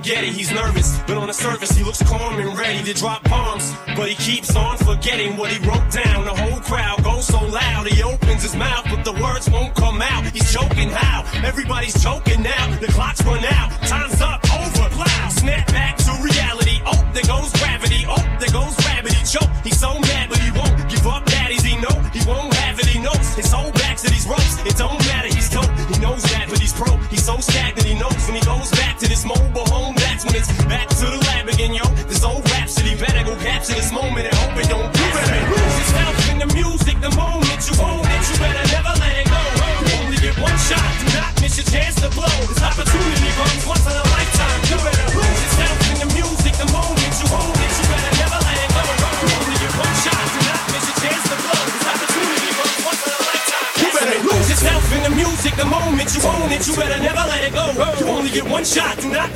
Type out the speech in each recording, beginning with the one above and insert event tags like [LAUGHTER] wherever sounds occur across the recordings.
spaghetti. He's nervous, but on the surface, he looks calm and ready to drop bombs. But he keeps on forgetting what he wrote down. The whole crowd goes so loud, he opens his mouth, but the words won't come out. He's choking how? Everybody's choking now. The clock's run out, time's up, over. Plow, snap back to reality. Oh, there goes gravity. Oh, there goes Rabbit, he. Choke. He's so mad, but he won't give up. Daddies, he know he won't have it. He knows it's over.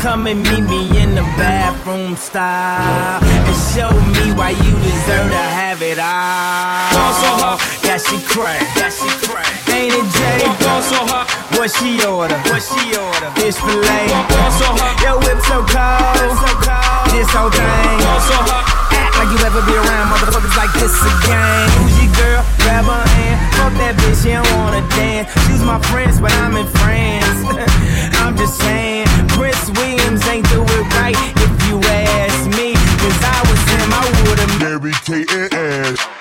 Come and meet me in the bathroom style And show me why you deserve to have it all. Ball so hot got she crack. That she crack. Ain't it Jay? Walk so hot What she order? What she order? Fish fillet Walk so hot Yo whip so cold. So cold. This whole thing. Walk so hot Act like you ever be around motherfuckers like this again. Who's girl? Grab her hand. Fuck that bitch, she don't wanna dance. She's my friends, but I'm in France. [LAUGHS] just saying, Prince Williams ain't do it right if you ask me. Cause I was him, I would've married Kate and ass.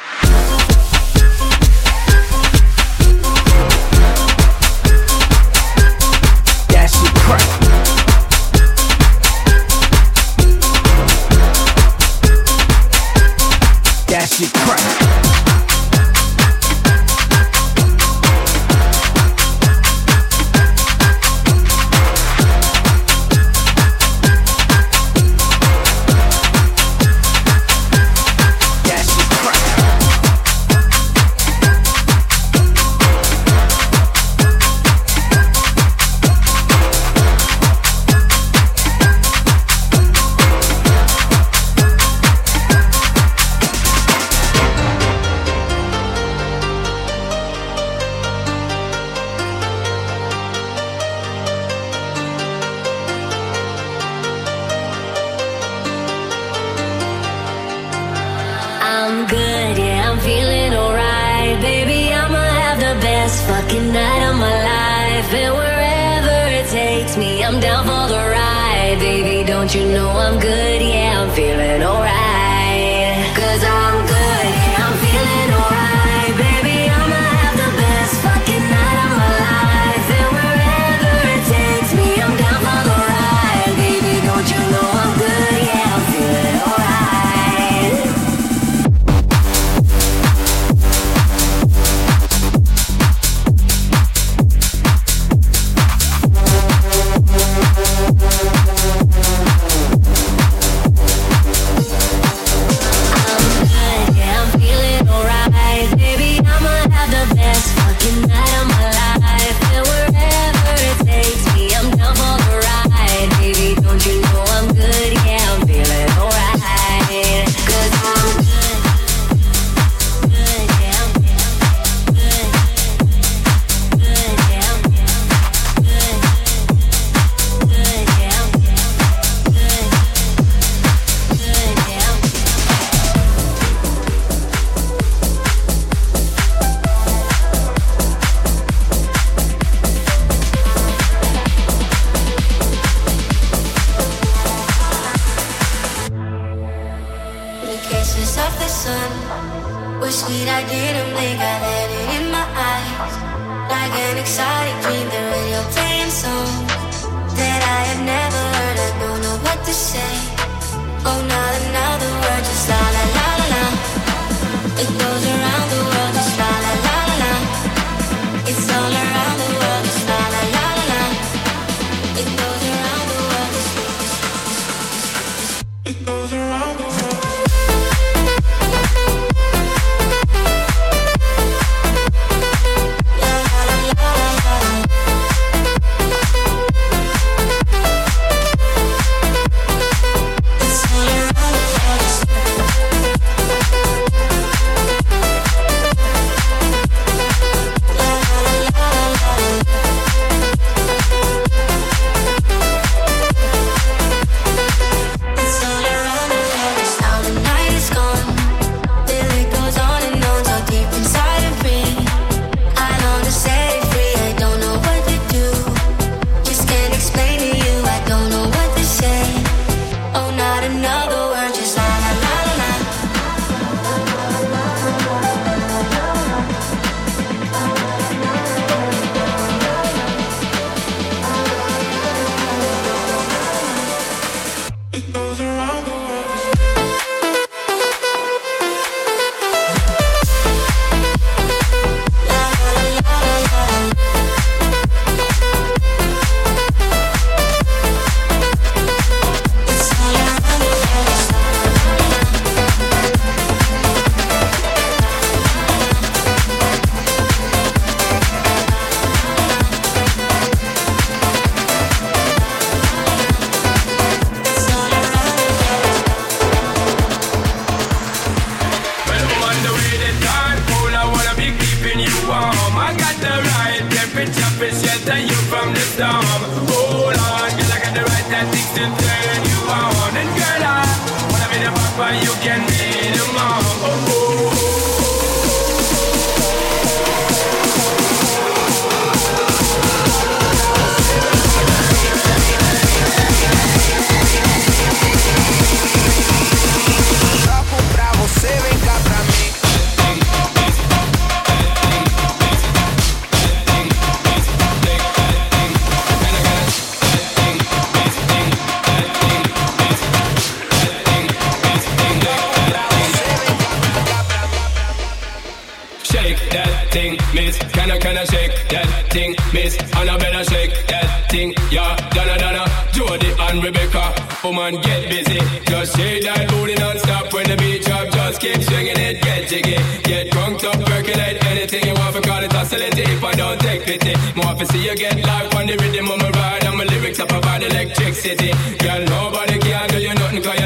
Miss Annabella shake that thing, yeah. Donna Donna, Jody and Rebecca, woman oh get busy. Just shake that booty non-stop when the beat drop. Just keep swinging it, get jiggy, get drunk, up, percolate anything you want. For call it oscillating if I don't take pity. More to see you get life on the rhythm of my ride and my lyrics up provide electricity. Girl, nobody can do you nothing 'cause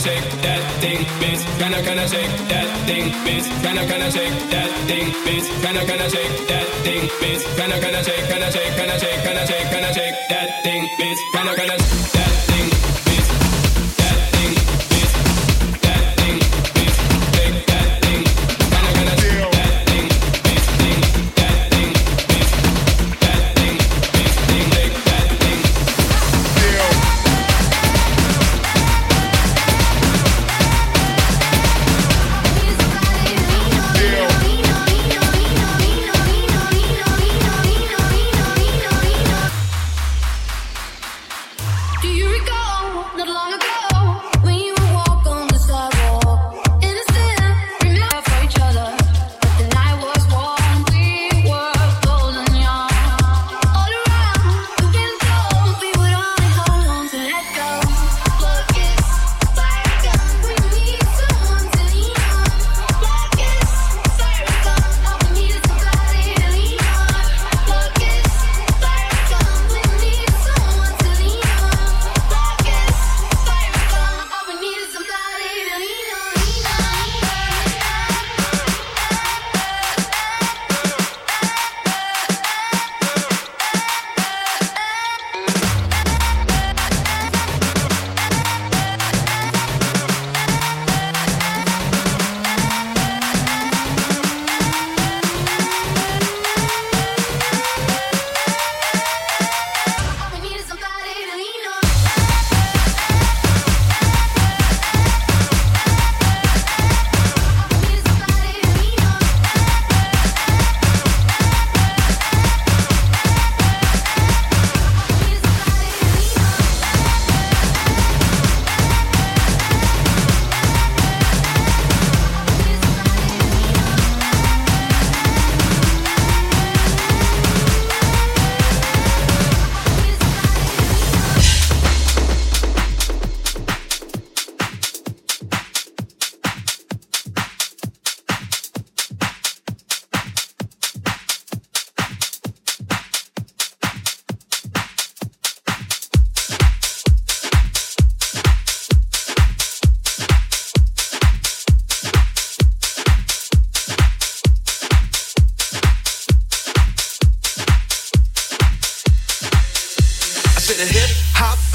Shake that thing, bitch? Can I, can I shake that thing, bitch? Can I, can I shake that thing, bitch? Can I, can I shake that thing, bitch? Can I, can I shake, can I shake, can I shake, can I shake, can I shake that thing, bitch? Can I, can I shake that?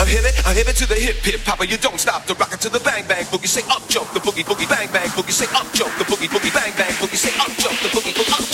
I'm hitting, I'm it to the hip hip Papa, You don't stop the rocket to the bang bang boogie. Say up jump the boogie boogie bang bang boogie. Say up jump the boogie boogie bang bang boogie. Say up jump the boogie boogie.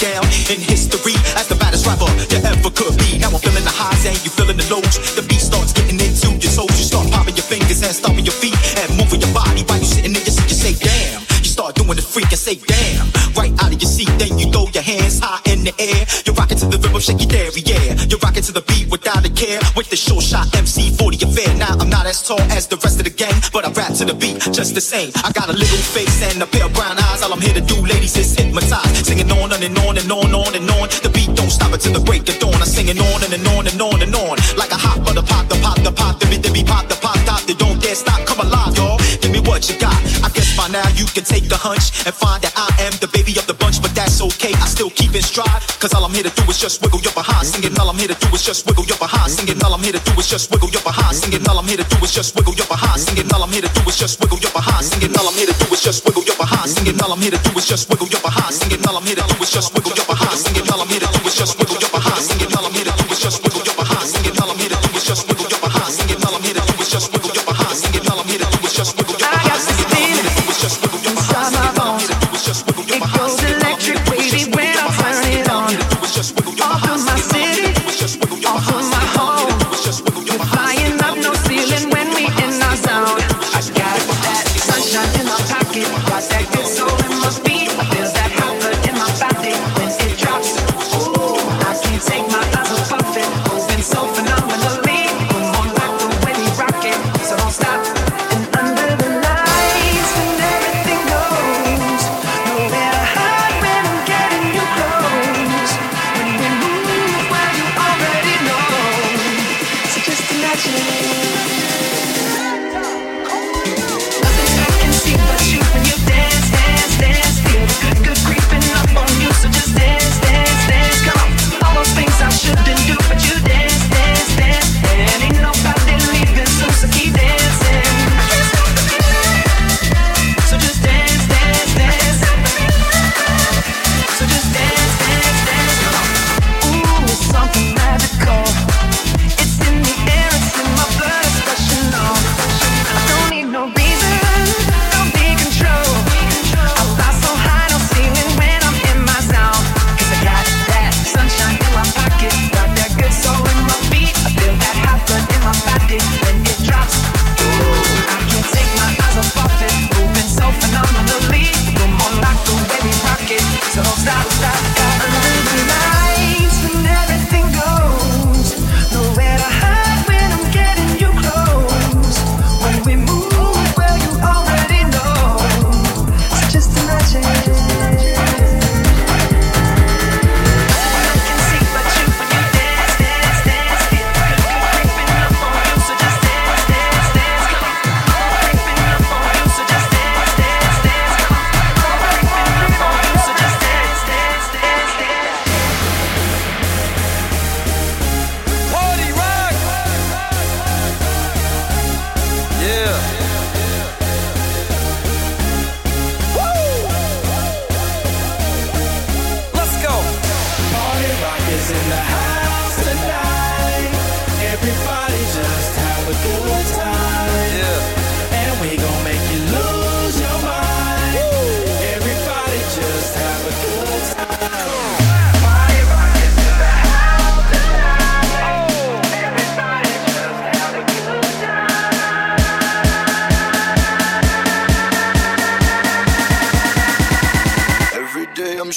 down in history as the baddest rapper you ever could be. Now I'm feeling the highs and you feeling the lows. The beat starts getting into your soul. You start popping your fingers and stomping your feet and moving your body while you're sitting in your seat. You say, damn. You start doing the freak and say, damn. Right out of your seat, then you throw your hands high in the air. You're rocking to the rhythm, shake your dairy, yeah. You're rocking to the beat without a care with the short shot MC 40 affair tall as the rest of the gang, but I rap to the beat just the same. I got a little face and a pair of brown eyes. All I'm here to do, ladies, is hypnotize. Singing on and on and on, and on and on. The beat don't stop until the break of dawn. I'm singing on and, and on and on and on. Like a hot butter pop, the pop, the pop, the beat, the beat, pop, the pop, top. They don't dare stop. Come alive, y'all. Give me what you got. Now you can take the hunch and find that I am the baby of the bunch, but that's okay. I still keep in stride. Cause all I'm here to do is just wiggle your behind. Singing all I'm here to do is just wiggle your behind. Singing all I'm here to do is just wiggle your behind. Singing all I'm here to do is just wiggle your behind. Singing all I'm here to do is just wiggle your behind. Singing all I'm here to do is just wiggle your behind. Singing all I'm here to do is just wiggle your behind. Singing all I'm here to do is just wiggle your behind. Singing all I'm here to do is just wiggle your behind. Singing all I'm here to do is just wiggle your behind. Singing all I'm here to do is just wiggle your behind. Singing all I'm here to do is just wiggle your behind. Singing all I'm here to do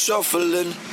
shuffling.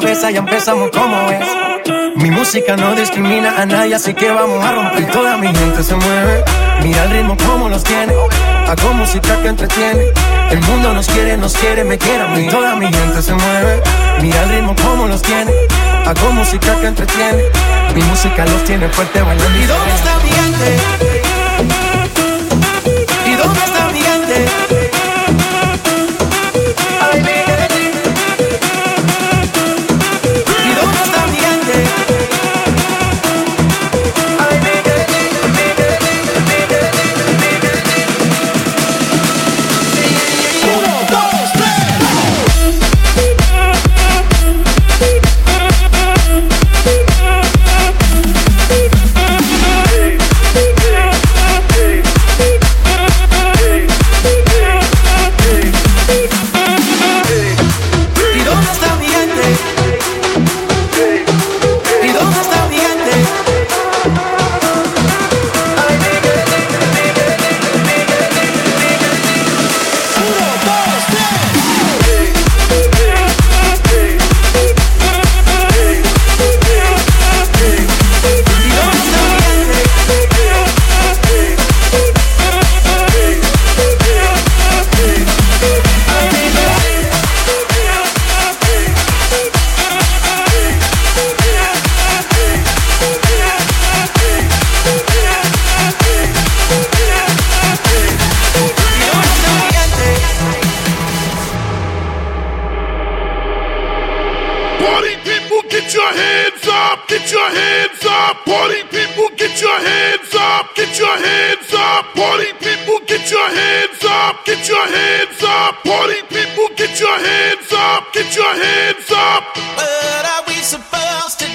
Cabeza, ya empezamos como es. Mi música no discrimina a nadie, así que vamos a romper. Toda mi gente se mueve. Mira el ritmo como los tiene. Hago música que entretiene. El mundo nos quiere, nos quiere, me quiere a mí. Toda mi gente se mueve. Mira el ritmo como los tiene. Hago música que entretiene. Mi música los tiene fuerte bailando. ¿Y dónde está mi gente? Get your hands up, get your hands up. Party people, get your hands up, get your hands up. Party people, get your hands up, get your hands up. Party people, get your hands up, get your hands up. What are we supposed to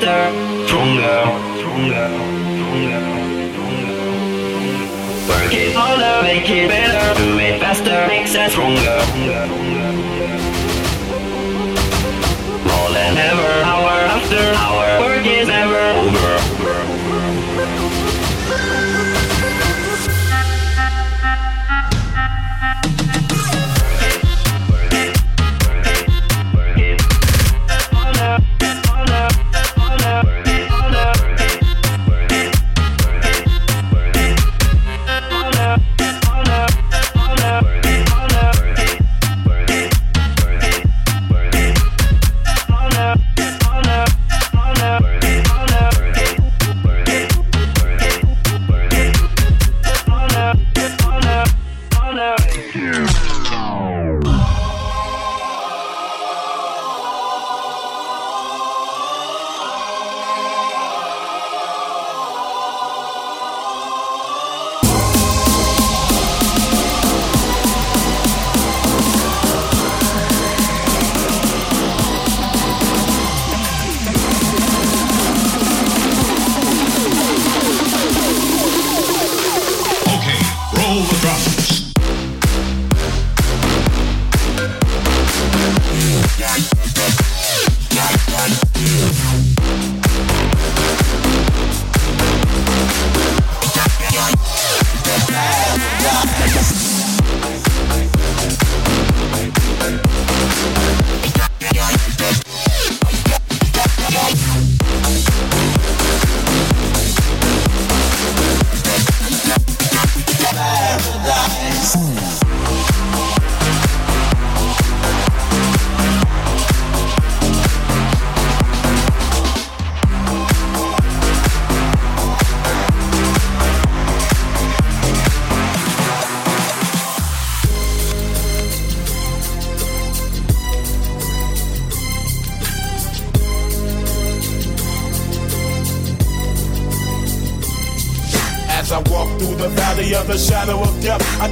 faster, stronger, stronger, stronger, stronger. Work it harder, make it better, do it faster, makes us stronger. More